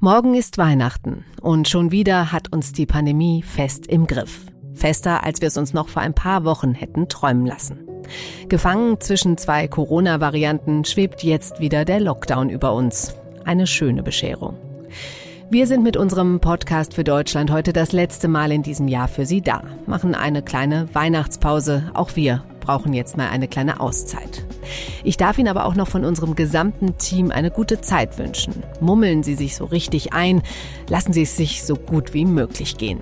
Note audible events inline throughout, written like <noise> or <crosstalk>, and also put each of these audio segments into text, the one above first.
Morgen ist Weihnachten und schon wieder hat uns die Pandemie fest im Griff. Fester, als wir es uns noch vor ein paar Wochen hätten träumen lassen. Gefangen zwischen zwei Corona-Varianten schwebt jetzt wieder der Lockdown über uns. Eine schöne Bescherung. Wir sind mit unserem Podcast für Deutschland heute das letzte Mal in diesem Jahr für Sie da, machen eine kleine Weihnachtspause. Auch wir brauchen jetzt mal eine kleine Auszeit. Ich darf Ihnen aber auch noch von unserem gesamten Team eine gute Zeit wünschen. Mummeln Sie sich so richtig ein, lassen Sie es sich so gut wie möglich gehen.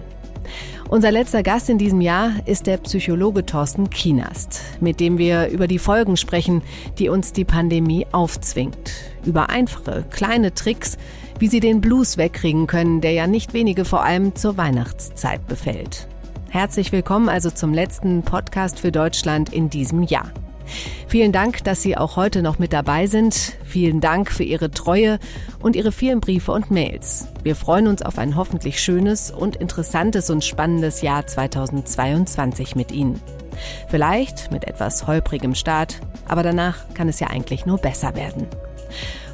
Unser letzter Gast in diesem Jahr ist der Psychologe Thorsten Kienast, mit dem wir über die Folgen sprechen, die uns die Pandemie aufzwingt. Über einfache, kleine Tricks, wie Sie den Blues wegkriegen können, der ja nicht wenige vor allem zur Weihnachtszeit befällt. Herzlich willkommen also zum letzten Podcast für Deutschland in diesem Jahr. Vielen Dank, dass Sie auch heute noch mit dabei sind. Vielen Dank für Ihre Treue und Ihre vielen Briefe und Mails. Wir freuen uns auf ein hoffentlich schönes und interessantes und spannendes Jahr 2022 mit Ihnen. Vielleicht mit etwas holprigem Start, aber danach kann es ja eigentlich nur besser werden.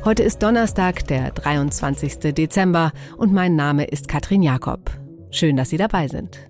Heute ist Donnerstag, der 23. Dezember und mein Name ist Katrin Jakob. Schön, dass Sie dabei sind.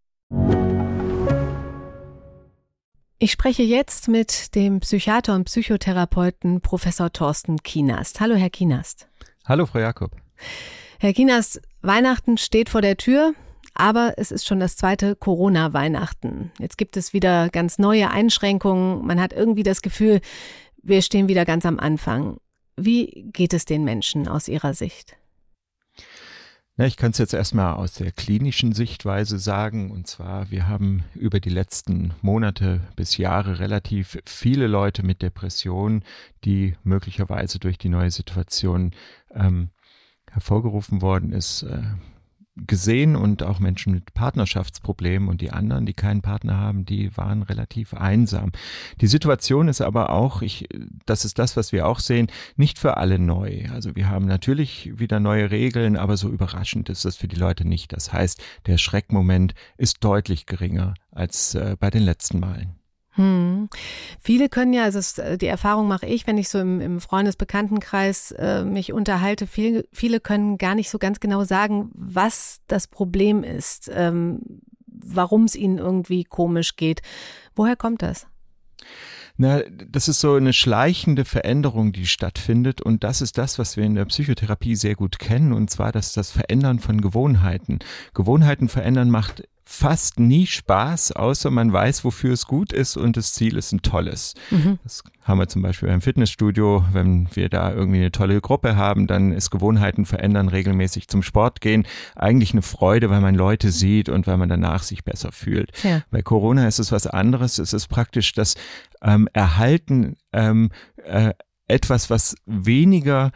Ich spreche jetzt mit dem Psychiater und Psychotherapeuten Professor Thorsten Kienast. Hallo, Herr Kienast. Hallo, Frau Jakob. Herr Kienast, Weihnachten steht vor der Tür, aber es ist schon das zweite Corona-Weihnachten. Jetzt gibt es wieder ganz neue Einschränkungen. Man hat irgendwie das Gefühl, wir stehen wieder ganz am Anfang. Wie geht es den Menschen aus Ihrer Sicht? Ja, ich kann es jetzt erstmal aus der klinischen Sichtweise sagen. Und zwar, wir haben über die letzten Monate bis Jahre relativ viele Leute mit Depressionen, die möglicherweise durch die neue Situation ähm, hervorgerufen worden ist, äh, gesehen und auch Menschen mit Partnerschaftsproblemen und die anderen, die keinen Partner haben, die waren relativ einsam. Die Situation ist aber auch, ich, das ist das, was wir auch sehen, nicht für alle neu. Also wir haben natürlich wieder neue Regeln, aber so überraschend ist das für die Leute nicht. Das heißt, der Schreckmoment ist deutlich geringer als äh, bei den letzten Malen. Hm. Viele können ja, also es, äh, die Erfahrung mache ich, wenn ich so im, im Freundesbekanntenkreis äh, mich unterhalte, viel, viele können gar nicht so ganz genau sagen, was das Problem ist, ähm, warum es ihnen irgendwie komisch geht. Woher kommt das? Na, das ist so eine schleichende Veränderung, die stattfindet. Und das ist das, was wir in der Psychotherapie sehr gut kennen. Und zwar das, das Verändern von Gewohnheiten. Gewohnheiten verändern macht fast nie Spaß, außer man weiß, wofür es gut ist und das Ziel ist ein tolles. Mhm. Das haben wir zum Beispiel beim Fitnessstudio, wenn wir da irgendwie eine tolle Gruppe haben, dann ist Gewohnheiten verändern, regelmäßig zum Sport gehen, eigentlich eine Freude, weil man Leute sieht und weil man danach sich besser fühlt. Ja. Bei Corona ist es was anderes. Es ist praktisch das ähm, Erhalten ähm, äh, etwas, was weniger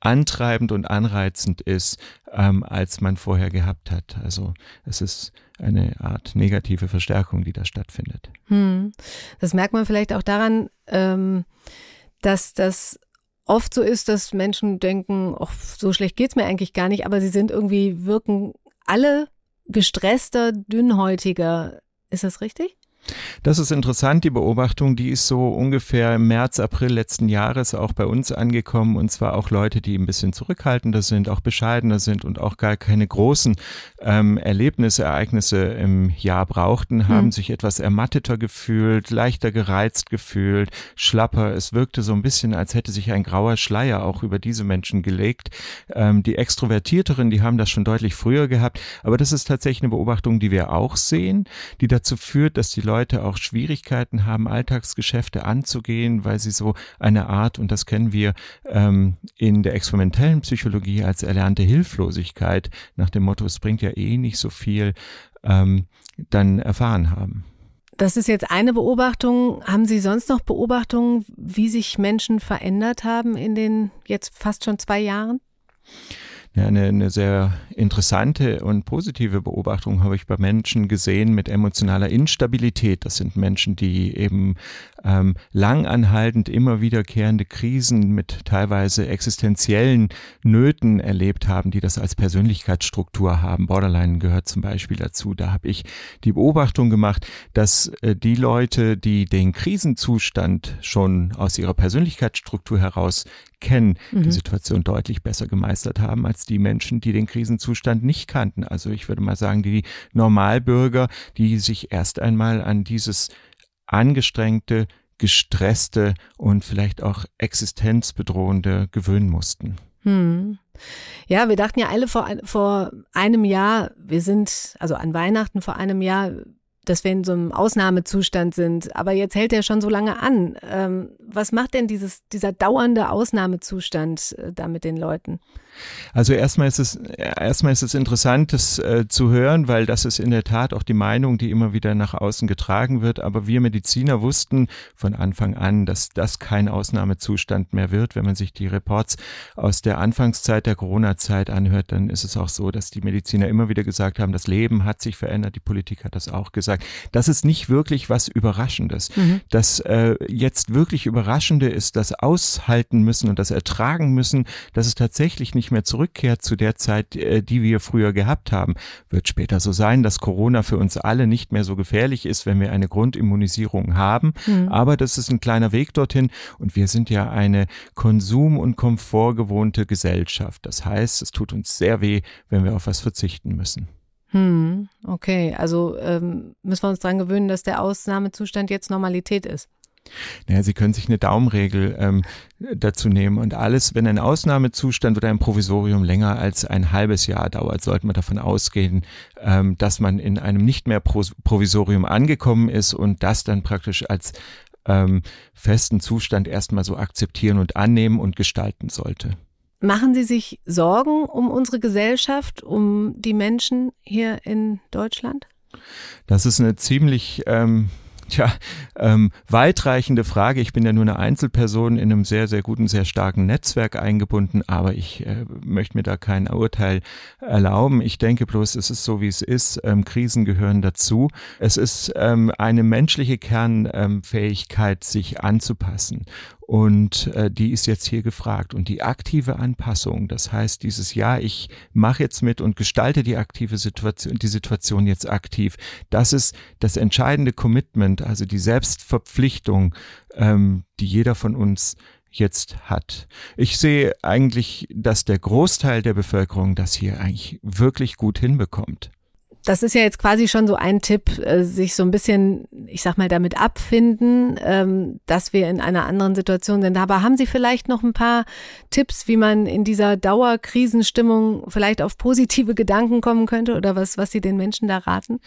antreibend und anreizend ist, ähm, als man vorher gehabt hat. Also es ist eine Art negative Verstärkung, die da stattfindet. Hm. Das merkt man vielleicht auch daran, ähm, dass das oft so ist, dass Menschen denken, oh, so schlecht geht's mir eigentlich gar nicht, aber sie sind irgendwie, wirken alle gestresster, dünnhäutiger. Ist das richtig? Das ist interessant, die Beobachtung, die ist so ungefähr im März, April letzten Jahres auch bei uns angekommen und zwar auch Leute, die ein bisschen zurückhaltender sind, auch bescheidener sind und auch gar keine großen ähm, Erlebnisse, Ereignisse im Jahr brauchten, haben mhm. sich etwas ermatteter gefühlt, leichter gereizt gefühlt, schlapper. Es wirkte so ein bisschen, als hätte sich ein grauer Schleier auch über diese Menschen gelegt. Ähm, die Extrovertierteren, die haben das schon deutlich früher gehabt, aber das ist tatsächlich eine Beobachtung, die wir auch sehen, die dazu führt, dass die Leute auch Schwierigkeiten haben, Alltagsgeschäfte anzugehen, weil sie so eine Art, und das kennen wir ähm, in der experimentellen Psychologie als erlernte Hilflosigkeit, nach dem Motto, es bringt ja eh nicht so viel, ähm, dann erfahren haben. Das ist jetzt eine Beobachtung. Haben Sie sonst noch Beobachtungen, wie sich Menschen verändert haben in den jetzt fast schon zwei Jahren? Ja, eine, eine sehr interessante und positive Beobachtung habe ich bei Menschen gesehen mit emotionaler Instabilität. Das sind Menschen, die eben ähm, langanhaltend immer wiederkehrende Krisen mit teilweise existenziellen Nöten erlebt haben, die das als Persönlichkeitsstruktur haben. Borderline gehört zum Beispiel dazu. Da habe ich die Beobachtung gemacht, dass äh, die Leute, die den Krisenzustand schon aus ihrer Persönlichkeitsstruktur heraus kennen, mhm. die Situation deutlich besser gemeistert haben als die Menschen, die den Krisenzustand nicht kannten. Also ich würde mal sagen, die Normalbürger, die sich erst einmal an dieses angestrengte, gestresste und vielleicht auch existenzbedrohende gewöhnen mussten. Hm. Ja, wir dachten ja alle vor, vor einem Jahr, wir sind, also an Weihnachten vor einem Jahr, dass wir in so einem Ausnahmezustand sind. Aber jetzt hält er schon so lange an. Ähm, was macht denn dieses, dieser dauernde Ausnahmezustand äh, da mit den Leuten? Also erstmal ist es erstmal ist es interessant, das äh, zu hören, weil das ist in der Tat auch die Meinung, die immer wieder nach außen getragen wird. Aber wir Mediziner wussten von Anfang an, dass das kein Ausnahmezustand mehr wird. Wenn man sich die Reports aus der Anfangszeit der Corona-Zeit anhört, dann ist es auch so, dass die Mediziner immer wieder gesagt haben, das Leben hat sich verändert. Die Politik hat das auch gesagt. Das ist nicht wirklich was Überraschendes. Mhm. Das äh, jetzt wirklich Überraschende ist, das aushalten müssen und das ertragen müssen, dass es tatsächlich nicht mehr zurückkehrt zu der Zeit, äh, die wir früher gehabt haben. Wird später so sein, dass Corona für uns alle nicht mehr so gefährlich ist, wenn wir eine Grundimmunisierung haben. Mhm. Aber das ist ein kleiner Weg dorthin und wir sind ja eine konsum- und komfortgewohnte Gesellschaft. Das heißt, es tut uns sehr weh, wenn wir auf was verzichten müssen. Hm, okay, also ähm, müssen wir uns daran gewöhnen, dass der Ausnahmezustand jetzt Normalität ist. Naja, Sie können sich eine Daumenregel ähm, dazu nehmen und alles, wenn ein Ausnahmezustand oder ein Provisorium länger als ein halbes Jahr dauert, sollte man davon ausgehen, ähm, dass man in einem nicht mehr Provisorium angekommen ist und das dann praktisch als ähm, festen Zustand erstmal so akzeptieren und annehmen und gestalten sollte. Machen Sie sich Sorgen um unsere Gesellschaft, um die Menschen hier in Deutschland? Das ist eine ziemlich ähm, Tja, ähm, weitreichende Frage. Ich bin ja nur eine Einzelperson in einem sehr, sehr guten, sehr starken Netzwerk eingebunden, aber ich äh, möchte mir da kein Urteil erlauben. Ich denke bloß, es ist so, wie es ist. Ähm, Krisen gehören dazu. Es ist ähm, eine menschliche Kernfähigkeit, sich anzupassen. Und äh, die ist jetzt hier gefragt. Und die aktive Anpassung, das heißt dieses Jahr, ich mache jetzt mit und gestalte die aktive Situation, die Situation jetzt aktiv, das ist das entscheidende Commitment, also die Selbstverpflichtung, ähm, die jeder von uns jetzt hat. Ich sehe eigentlich, dass der Großteil der Bevölkerung das hier eigentlich wirklich gut hinbekommt. Das ist ja jetzt quasi schon so ein Tipp, äh, sich so ein bisschen, ich sag mal, damit abfinden, ähm, dass wir in einer anderen Situation sind. Aber haben Sie vielleicht noch ein paar Tipps, wie man in dieser Dauerkrisenstimmung vielleicht auf positive Gedanken kommen könnte oder was, was Sie den Menschen da raten?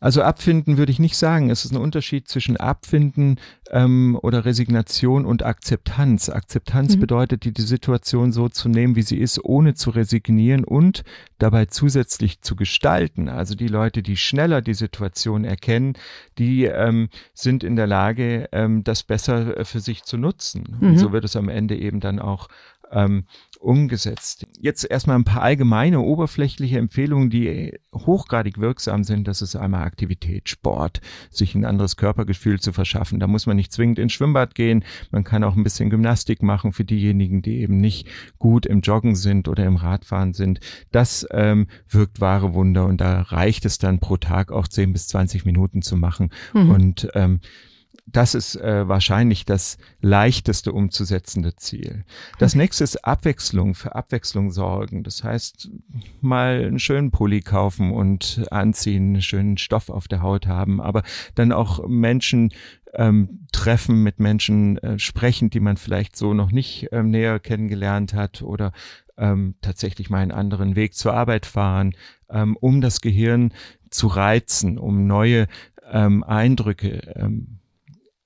Also abfinden würde ich nicht sagen. Es ist ein Unterschied zwischen abfinden ähm, oder Resignation und Akzeptanz. Akzeptanz mhm. bedeutet, die, die Situation so zu nehmen, wie sie ist, ohne zu resignieren und dabei zusätzlich zu gestalten. Also die Leute, die schneller die Situation erkennen, die ähm, sind in der Lage, ähm, das besser äh, für sich zu nutzen. Mhm. Und so wird es am Ende eben dann auch ähm, umgesetzt. Jetzt erstmal ein paar allgemeine oberflächliche Empfehlungen, die hochgradig wirksam sind. Das ist einmal Aktivität, Sport, sich ein anderes Körpergefühl zu verschaffen. Da muss man nicht zwingend ins Schwimmbad gehen. Man kann auch ein bisschen Gymnastik machen für diejenigen, die eben nicht gut im Joggen sind oder im Radfahren sind. Das ähm, wirkt wahre Wunder und da reicht es dann pro Tag auch 10 bis 20 Minuten zu machen. Mhm. Und ähm, das ist äh, wahrscheinlich das leichteste umzusetzende Ziel. Das okay. nächste ist Abwechslung, für Abwechslung sorgen. Das heißt, mal einen schönen Pulli kaufen und anziehen, einen schönen Stoff auf der Haut haben, aber dann auch Menschen ähm, treffen, mit Menschen äh, sprechen, die man vielleicht so noch nicht ähm, näher kennengelernt hat oder ähm, tatsächlich mal einen anderen Weg zur Arbeit fahren, ähm, um das Gehirn zu reizen, um neue ähm, Eindrücke ähm,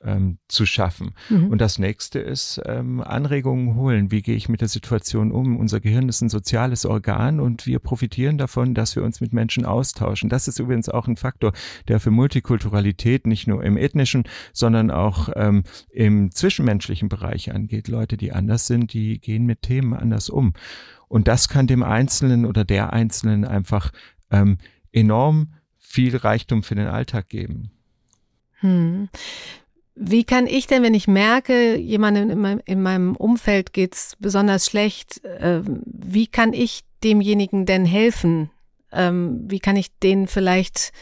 ähm, zu schaffen. Mhm. Und das nächste ist ähm, Anregungen holen. Wie gehe ich mit der Situation um? Unser Gehirn ist ein soziales Organ und wir profitieren davon, dass wir uns mit Menschen austauschen. Das ist übrigens auch ein Faktor, der für Multikulturalität nicht nur im ethnischen, sondern auch ähm, im zwischenmenschlichen Bereich angeht. Leute, die anders sind, die gehen mit Themen anders um. Und das kann dem Einzelnen oder der Einzelnen einfach ähm, enorm viel Reichtum für den Alltag geben. Hm. Wie kann ich denn, wenn ich merke, jemandem in meinem, in meinem Umfeld geht's besonders schlecht, äh, wie kann ich demjenigen denn helfen? Ähm, wie kann ich den vielleicht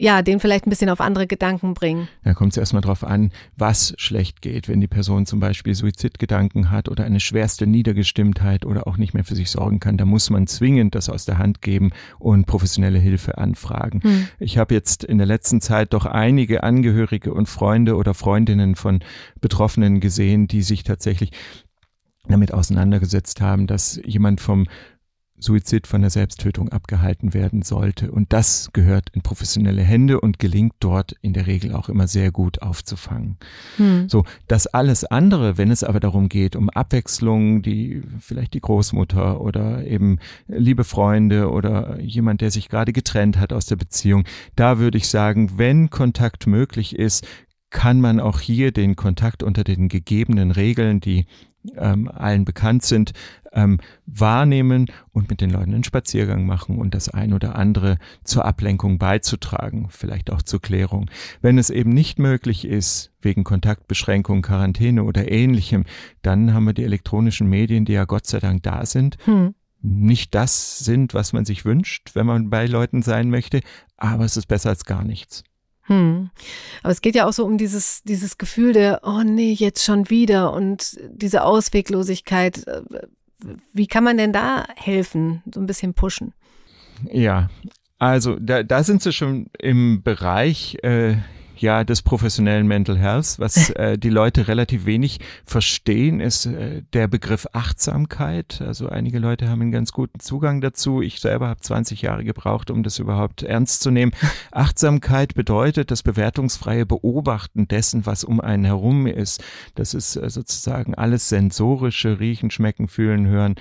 ja, den vielleicht ein bisschen auf andere Gedanken bringen. Da kommt es erstmal drauf an, was schlecht geht, wenn die Person zum Beispiel Suizidgedanken hat oder eine schwerste Niedergestimmtheit oder auch nicht mehr für sich sorgen kann. Da muss man zwingend das aus der Hand geben und professionelle Hilfe anfragen. Hm. Ich habe jetzt in der letzten Zeit doch einige Angehörige und Freunde oder Freundinnen von Betroffenen gesehen, die sich tatsächlich damit auseinandergesetzt haben, dass jemand vom Suizid von der Selbsttötung abgehalten werden sollte. Und das gehört in professionelle Hände und gelingt dort in der Regel auch immer sehr gut aufzufangen. Hm. So, das alles andere, wenn es aber darum geht, um Abwechslung, die vielleicht die Großmutter oder eben liebe Freunde oder jemand, der sich gerade getrennt hat aus der Beziehung, da würde ich sagen, wenn Kontakt möglich ist, kann man auch hier den Kontakt unter den gegebenen Regeln, die ähm, allen bekannt sind, ähm, wahrnehmen und mit den Leuten einen Spaziergang machen und das ein oder andere zur Ablenkung beizutragen, vielleicht auch zur Klärung. Wenn es eben nicht möglich ist, wegen Kontaktbeschränkung, Quarantäne oder ähnlichem, dann haben wir die elektronischen Medien, die ja Gott sei Dank da sind. Hm. Nicht das sind, was man sich wünscht, wenn man bei Leuten sein möchte, aber es ist besser als gar nichts. Hm. Aber es geht ja auch so um dieses, dieses Gefühl der, oh nee, jetzt schon wieder und diese Ausweglosigkeit. Wie kann man denn da helfen, so ein bisschen pushen? Ja, also da, da sind sie schon im Bereich äh, ja des professionellen Mental Health. Was <laughs> äh, die Leute relativ wenig verstehen, ist äh, der Begriff Achtsamkeit. Also einige Leute haben einen ganz guten Zugang dazu. Ich selber habe 20 Jahre gebraucht, um das überhaupt ernst zu nehmen. <laughs> Achtsamkeit bedeutet das bewertungsfreie Beobachten dessen, was um einen herum ist. Das ist äh, sozusagen alles sensorische, riechen, schmecken, fühlen, hören.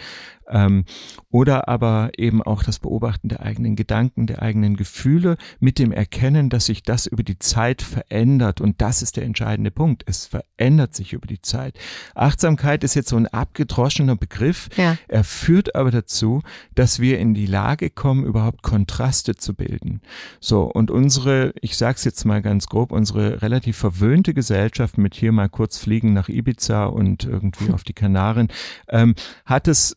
Ähm, oder aber eben auch das Beobachten der eigenen Gedanken, der eigenen Gefühle mit dem Erkennen, dass sich das über die Zeit verändert. Und das ist der entscheidende Punkt. Es verändert sich über die Zeit. Achtsamkeit ist jetzt so ein abgedroschener Begriff. Ja. Er führt aber dazu, dass wir in die Lage kommen, überhaupt Kontraste zu bilden. So, und unsere, ich sag's jetzt mal ganz grob, unsere relativ verwöhnte Gesellschaft mit hier mal kurz fliegen nach Ibiza und irgendwie <laughs> auf die Kanaren, ähm, hat es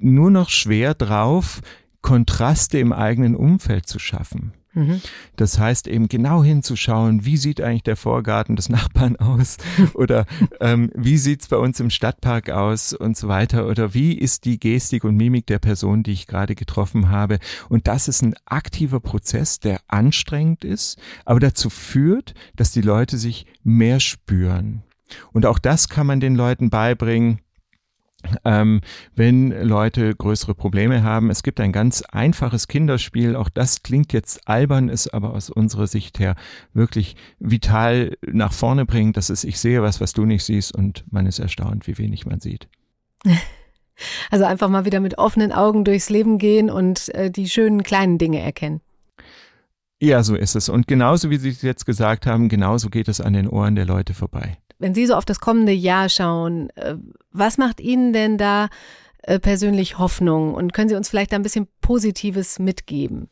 nur noch schwer drauf, Kontraste im eigenen Umfeld zu schaffen. Mhm. Das heißt eben genau hinzuschauen, wie sieht eigentlich der Vorgarten des Nachbarn <laughs> aus oder ähm, wie sieht's bei uns im Stadtpark aus und so weiter oder wie ist die Gestik und Mimik der Person, die ich gerade getroffen habe. Und das ist ein aktiver Prozess, der anstrengend ist, aber dazu führt, dass die Leute sich mehr spüren. Und auch das kann man den Leuten beibringen ähm, wenn Leute größere Probleme haben. Es gibt ein ganz einfaches Kinderspiel, auch das klingt jetzt albern, ist aber aus unserer Sicht her wirklich vital nach vorne bringt. Das ist, ich sehe was, was du nicht siehst und man ist erstaunt, wie wenig man sieht. <laughs> Also einfach mal wieder mit offenen Augen durchs Leben gehen und äh, die schönen kleinen Dinge erkennen. Ja, so ist es. Und genauso wie Sie es jetzt gesagt haben, genauso geht es an den Ohren der Leute vorbei. Wenn Sie so auf das kommende Jahr schauen, äh, was macht Ihnen denn da äh, persönlich Hoffnung? Und können Sie uns vielleicht ein bisschen Positives mitgeben?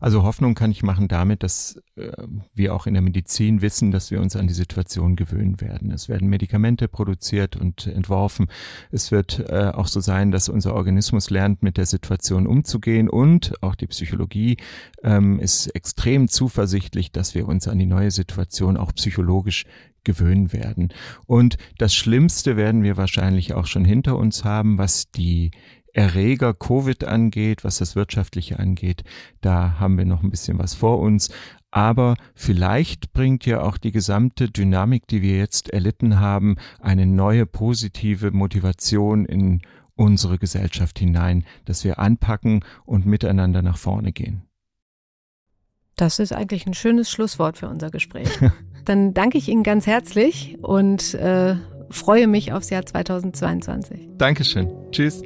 Also Hoffnung kann ich machen damit, dass äh, wir auch in der Medizin wissen, dass wir uns an die Situation gewöhnen werden. Es werden Medikamente produziert und entworfen. Es wird auch so sein, dass unser Organismus lernt, mit der Situation umzugehen und auch die Psychologie ähm, ist extrem zuversichtlich, dass wir uns an die neue Situation auch psychologisch gewöhnen werden. Und das Schlimmste werden wir wahrscheinlich auch schon hinter uns haben, was die Erreger Covid angeht, was das Wirtschaftliche angeht. Da haben wir noch ein bisschen was vor uns. Aber vielleicht bringt ja auch die gesamte Dynamik, die wir jetzt erlitten haben, eine neue positive Motivation in unsere Gesellschaft hinein, dass wir anpacken und miteinander nach vorne gehen. Das ist eigentlich ein schönes Schlusswort für unser Gespräch. <laughs> Dann danke ich Ihnen ganz herzlich und äh, freue mich aufs Jahr 2022. Dankeschön. Tschüss.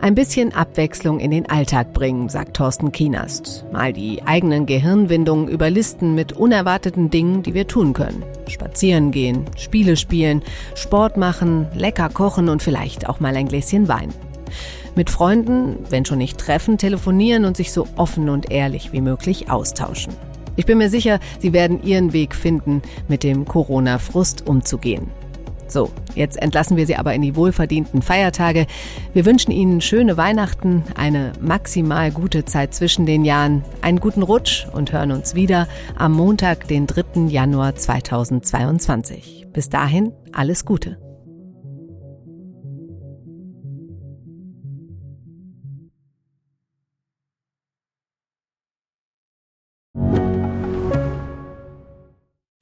Ein bisschen Abwechslung in den Alltag bringen, sagt Thorsten Kienast. Mal die eigenen Gehirnwindungen überlisten mit unerwarteten Dingen, die wir tun können. Spazieren gehen, Spiele spielen, Sport machen, lecker kochen und vielleicht auch mal ein Gläschen Wein. Mit Freunden, wenn schon nicht treffen, telefonieren und sich so offen und ehrlich wie möglich austauschen. Ich bin mir sicher, Sie werden Ihren Weg finden, mit dem Corona-Frust umzugehen. So, jetzt entlassen wir Sie aber in die wohlverdienten Feiertage. Wir wünschen Ihnen schöne Weihnachten, eine maximal gute Zeit zwischen den Jahren, einen guten Rutsch und hören uns wieder am Montag, den 3. Januar 2022. Bis dahin alles Gute.